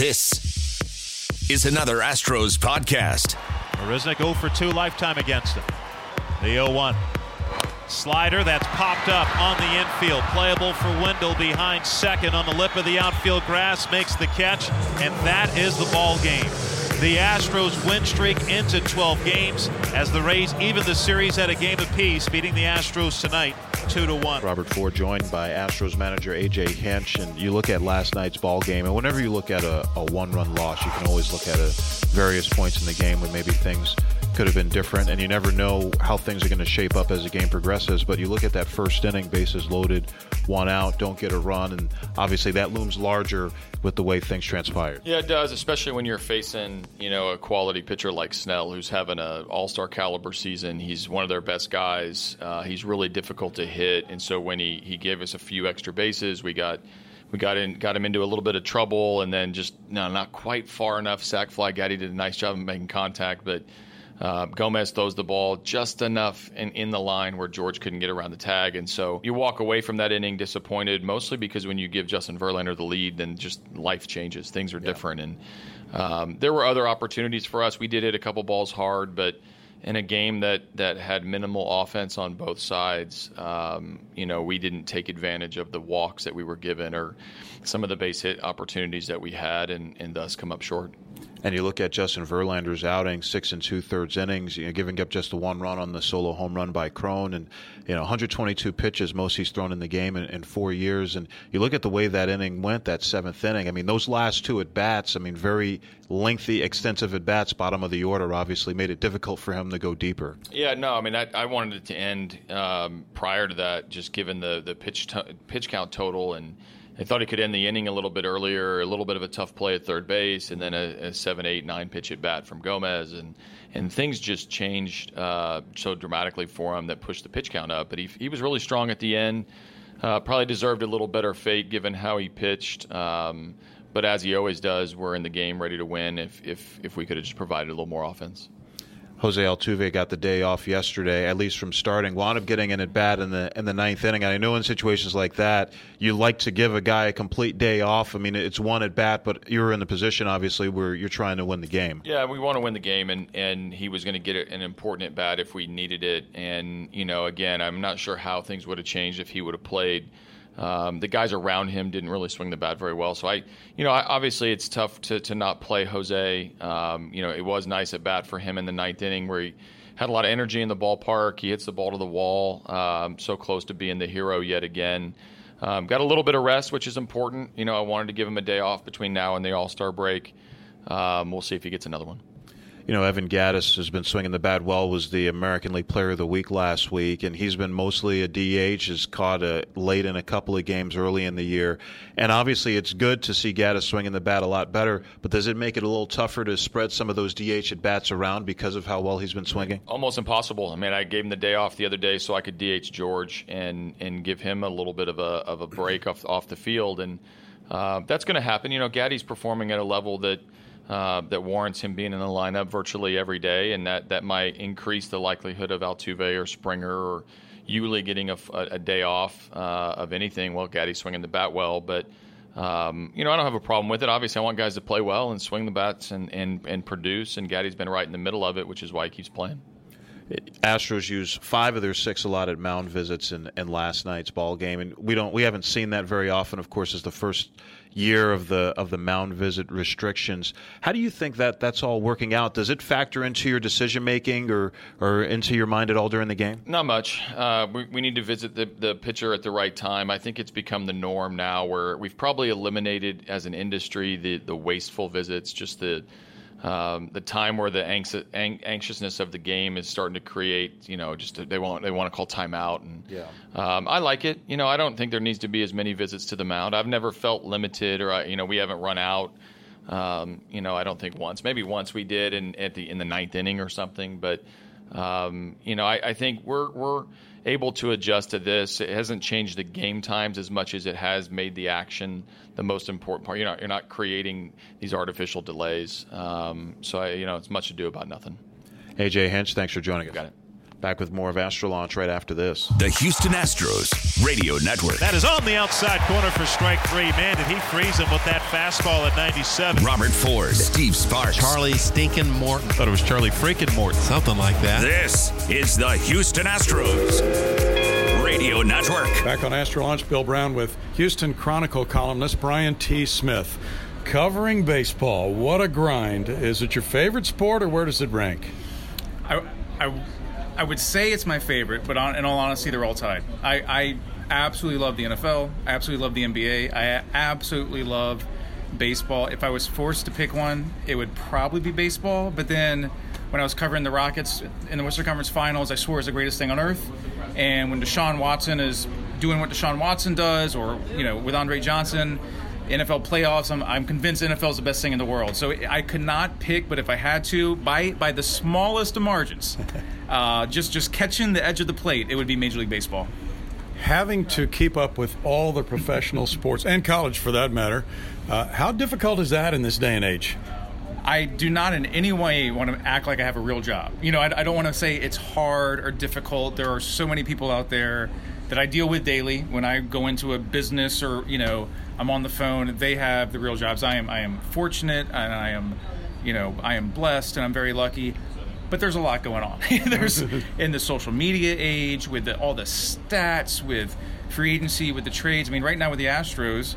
This is another Astros podcast. Marisnick 0 for 2 lifetime against him. The 0 1. Slider that's popped up on the infield. Playable for Wendle behind second on the lip of the outfield grass. Makes the catch, and that is the ball game. The Astros win streak into 12 games as the Rays even the series at a game apiece, beating the Astros tonight two to one. Robert Ford joined by Astros manager AJ Hinch, and you look at last night's ball game, and whenever you look at a, a one-run loss, you can always look at a, various points in the game when maybe things could have been different, and you never know how things are going to shape up as the game progresses. But you look at that first inning, bases loaded, one out, don't get a run, and obviously that looms larger with the way things transpired. Yeah, it does, especially when you're facing you know a quality pitcher like Snell, who's having an All-Star caliber season. He's one of their best guys. Uh, he's really difficult to hit, and so when he he gave us a few extra bases, we got we got in, got him into a little bit of trouble, and then just no, not quite far enough. Sac fly. Gaddy did a nice job of making contact, but uh, Gomez throws the ball just enough in, in the line where George couldn't get around the tag. And so you walk away from that inning disappointed, mostly because when you give Justin Verlander the lead, then just life changes. Things are yeah. different. And um, there were other opportunities for us. We did hit a couple balls hard, but in a game that, that had minimal offense on both sides, um, you know, we didn't take advantage of the walks that we were given or some of the base hit opportunities that we had and, and thus come up short. And you look at Justin Verlander's outing, six and two thirds innings, you know, giving up just the one run on the solo home run by Cron, and you know 122 pitches, most he's thrown in the game in, in, four years. And you look at the way that inning went, that seventh inning. I mean, those last two at bats, I mean, very lengthy, extensive at bats, bottom of the order, obviously made it difficult for him to go deeper. Yeah, no, I mean, I, I wanted it to end um, prior to that, just given the the pitch t- pitch count total and I thought he could end the inning a little bit earlier, a little bit of a tough play at third base, and then a, a seven, eight, nine pitch at bat from Gomez, and and things just changed uh, so dramatically for him that pushed the pitch count up. But he he was really strong at the end. Uh, probably deserved a little better fate given how he pitched. Um, but as he always does, we're in the game ready to win. If if if we could have just provided a little more offense. Jose Altuve got the day off yesterday, at least from starting. Wound up getting in at bat in the in the ninth inning. And I know in situations like that, you like to give a guy a complete day off. I mean, it's one at bat, but you're in the position obviously where you're trying to win the game. Yeah, we want to win the game, and and he was going to get an important at bat if we needed it. And you know, again, I'm not sure how things would have changed if he would have played. Um, the guys around him didn't really swing the bat very well. So I, you know, I, obviously it's tough to, to not play Jose. Um, you know, it was nice at bat for him in the ninth inning where he had a lot of energy in the ballpark. He hits the ball to the wall, um, so close to being the hero yet again. Um, got a little bit of rest, which is important. You know, I wanted to give him a day off between now and the All Star break. Um, we'll see if he gets another one you know, Evan Gattis has been swinging the bat well. Was the American League Player of the Week last week, and he's been mostly a DH. Has caught a late in a couple of games early in the year, and obviously it's good to see Gattis swinging the bat a lot better. But does it make it a little tougher to spread some of those DH at bats around because of how well he's been swinging? Almost impossible. I mean, I gave him the day off the other day so I could DH George and and give him a little bit of a of a break off off the field, and uh, that's going to happen. You know, Gaddy's performing at a level that uh, that warrants him being in the lineup virtually every day, and that, that might increase the likelihood of Altuve or Springer or Yuli getting a, a day off uh, of anything. Well, Gaddy's swinging the bat well, but um, you know I don't have a problem with it. Obviously, I want guys to play well and swing the bats and, and, and produce, and Gaddy's been right in the middle of it, which is why he keeps playing. Astros used five of their six allotted mound visits in, in last night's ball game, and we don't we haven't seen that very often. Of course, as the first year of the of the mound visit restrictions. How do you think that that's all working out? Does it factor into your decision making or or into your mind at all during the game? Not much. Uh, we, we need to visit the, the pitcher at the right time. I think it's become the norm now, where we've probably eliminated as an industry the the wasteful visits, just the um, the time where the anxiousness of the game is starting to create, you know, just they want they want to call timeout, and yeah, um, I like it. You know, I don't think there needs to be as many visits to the mound. I've never felt limited, or I, you know, we haven't run out. Um, you know, I don't think once, maybe once we did in at the in the ninth inning or something, but um, you know, I, I think we're we're able to adjust to this. It hasn't changed the game times as much as it has made the action the most important part. You're not you're not creating these artificial delays. Um, so I, you know, it's much to do about nothing. AJ Hinch, thanks for joining us. Got it. Back with more of Astro Launch right after this. The Houston Astros Radio Network. That is on the outside corner for strike three. Man, did he freeze him with that fastball at 97. Robert Ford, Steve Sparks. Charlie Stinkin' Morton. Thought it was Charlie freaking Morton. Something like that. This is the Houston Astros Radio Network. Back on Astro Launch, Bill Brown with Houston Chronicle columnist Brian T. Smith. Covering baseball, what a grind. Is it your favorite sport or where does it rank? I, I, I would say it's my favorite, but on, in all honesty, they're all tied. I, I absolutely love the NFL. I absolutely love the NBA. I absolutely love baseball. If I was forced to pick one, it would probably be baseball. But then when I was covering the Rockets in the Western Conference Finals, I swore it was the greatest thing on earth. And when Deshaun Watson is doing what Deshaun Watson does, or you know, with Andre Johnson, NFL playoffs, I'm, I'm convinced NFL is the best thing in the world. So I could not pick, but if I had to, by by the smallest of margins, uh, just just catching the edge of the plate, it would be Major League Baseball. Having to keep up with all the professional sports and college for that matter, uh, how difficult is that in this day and age? I do not in any way want to act like I have a real job. You know, I, I don't want to say it's hard or difficult. There are so many people out there that I deal with daily when I go into a business or you know I'm on the phone. They have the real jobs. I am I am fortunate and I am you know I am blessed and I'm very lucky. But there's a lot going on. there's in the social media age with the, all the stats with free agency with the trades. I mean, right now with the Astros,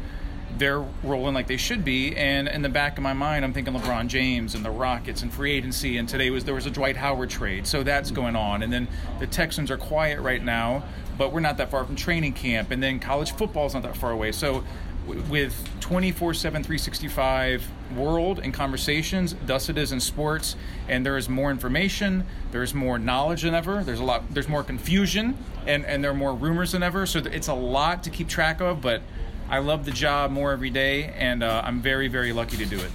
they're rolling like they should be. And in the back of my mind, I'm thinking LeBron James and the Rockets and free agency. And today was there was a Dwight Howard trade, so that's going on. And then the Texans are quiet right now, but we're not that far from training camp. And then college football's not that far away. So with 24 7 365 world and conversations thus it is in sports and there is more information there's more knowledge than ever there's a lot there's more confusion and and there are more rumors than ever so it's a lot to keep track of but i love the job more every day and uh, i'm very very lucky to do it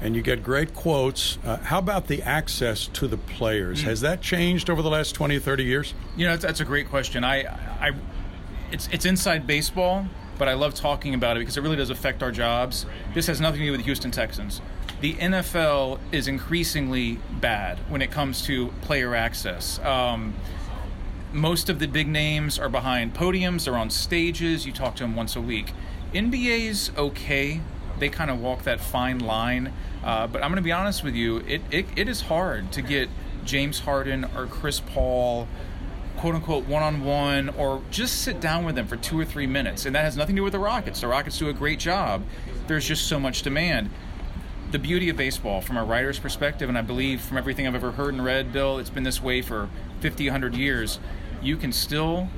and you get great quotes. Uh, how about the access to the players? Mm. Has that changed over the last 20, 30 years? You know, that's, that's a great question. I, I, it's, it's inside baseball, but I love talking about it because it really does affect our jobs. This has nothing to do with the Houston Texans. The NFL is increasingly bad when it comes to player access. Um, most of the big names are behind podiums, they're on stages, you talk to them once a week. NBA's okay, they kind of walk that fine line. Uh, but I'm going to be honest with you, it, it, it is hard to get James Harden or Chris Paul quote unquote one on one or just sit down with them for two or three minutes. And that has nothing to do with the Rockets. The Rockets do a great job. There's just so much demand. The beauty of baseball, from a writer's perspective, and I believe from everything I've ever heard and read, Bill, it's been this way for 50, 100 years. You can still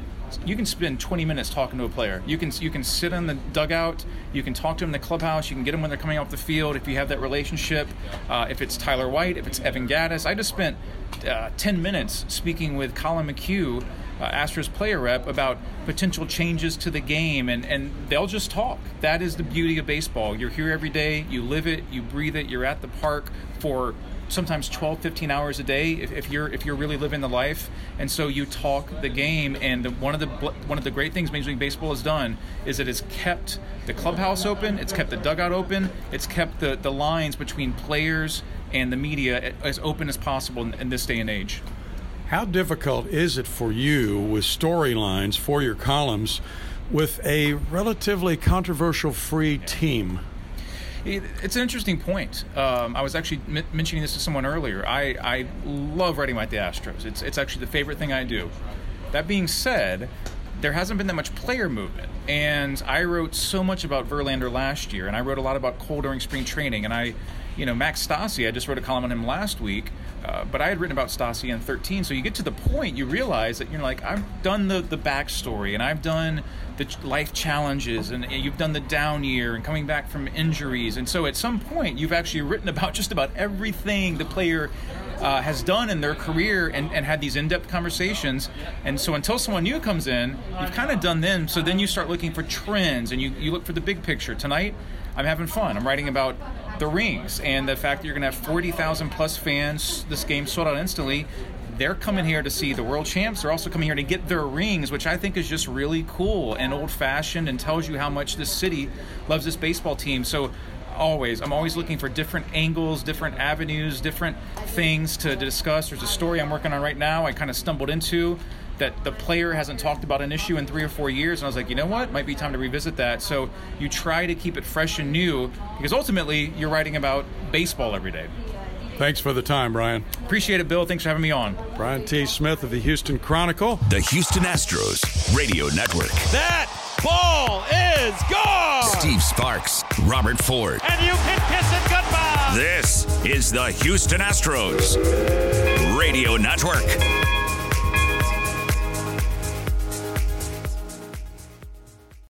you can spend 20 minutes talking to a player. You can you can sit in the dugout. You can talk to them in the clubhouse. You can get them when they're coming off the field. If you have that relationship, uh, if it's Tyler White, if it's Evan Gattis, I just spent uh, 10 minutes speaking with Collin McHugh, uh, Astros player rep, about potential changes to the game, and, and they'll just talk. That is the beauty of baseball. You're here every day, you live it, you breathe it, you're at the park for sometimes 12 15 hours a day if, if, you're if you're really living the life. And so you talk the game and the, one of the one of the great things major league baseball has done is it has kept the clubhouse open it's kept the dugout open it's kept the, the lines between players and the media as open as possible in, in this day and age. How difficult is it for you with storylines for your columns with a relatively controversial free team it's an interesting point. Um, I was actually m- mentioning this to someone earlier. I, I love writing about the Astros. It's, it's actually the favorite thing I do. That being said, there hasn't been that much player movement. And I wrote so much about Verlander last year, and I wrote a lot about Cole during spring training. And I, you know, Max Stassi, I just wrote a column on him last week, uh, but I had written about Stassi in 13. So you get to the point, you realize that you're like, I've done the, the backstory, and I've done the life challenges and you've done the down year and coming back from injuries and so at some point you've actually written about just about everything the player uh, has done in their career and, and had these in-depth conversations and so until someone new comes in you've kind of done them so then you start looking for trends and you, you look for the big picture tonight i'm having fun i'm writing about the rings and the fact that you're going to have 40,000 plus fans this game sold out instantly they're coming here to see the world champs. They're also coming here to get their rings, which I think is just really cool and old fashioned and tells you how much this city loves this baseball team. So always. I'm always looking for different angles, different avenues, different things to discuss. There's a story I'm working on right now. I kind of stumbled into that the player hasn't talked about an issue in three or four years, and I was like, you know what, might be time to revisit that. So you try to keep it fresh and new because ultimately you're writing about baseball every day. Thanks for the time, Brian. Appreciate it, Bill. Thanks for having me on. Brian T. Smith of the Houston Chronicle. The Houston Astros Radio Network. That ball is gone! Steve Sparks, Robert Ford. And you can kiss it goodbye! This is the Houston Astros Radio Network.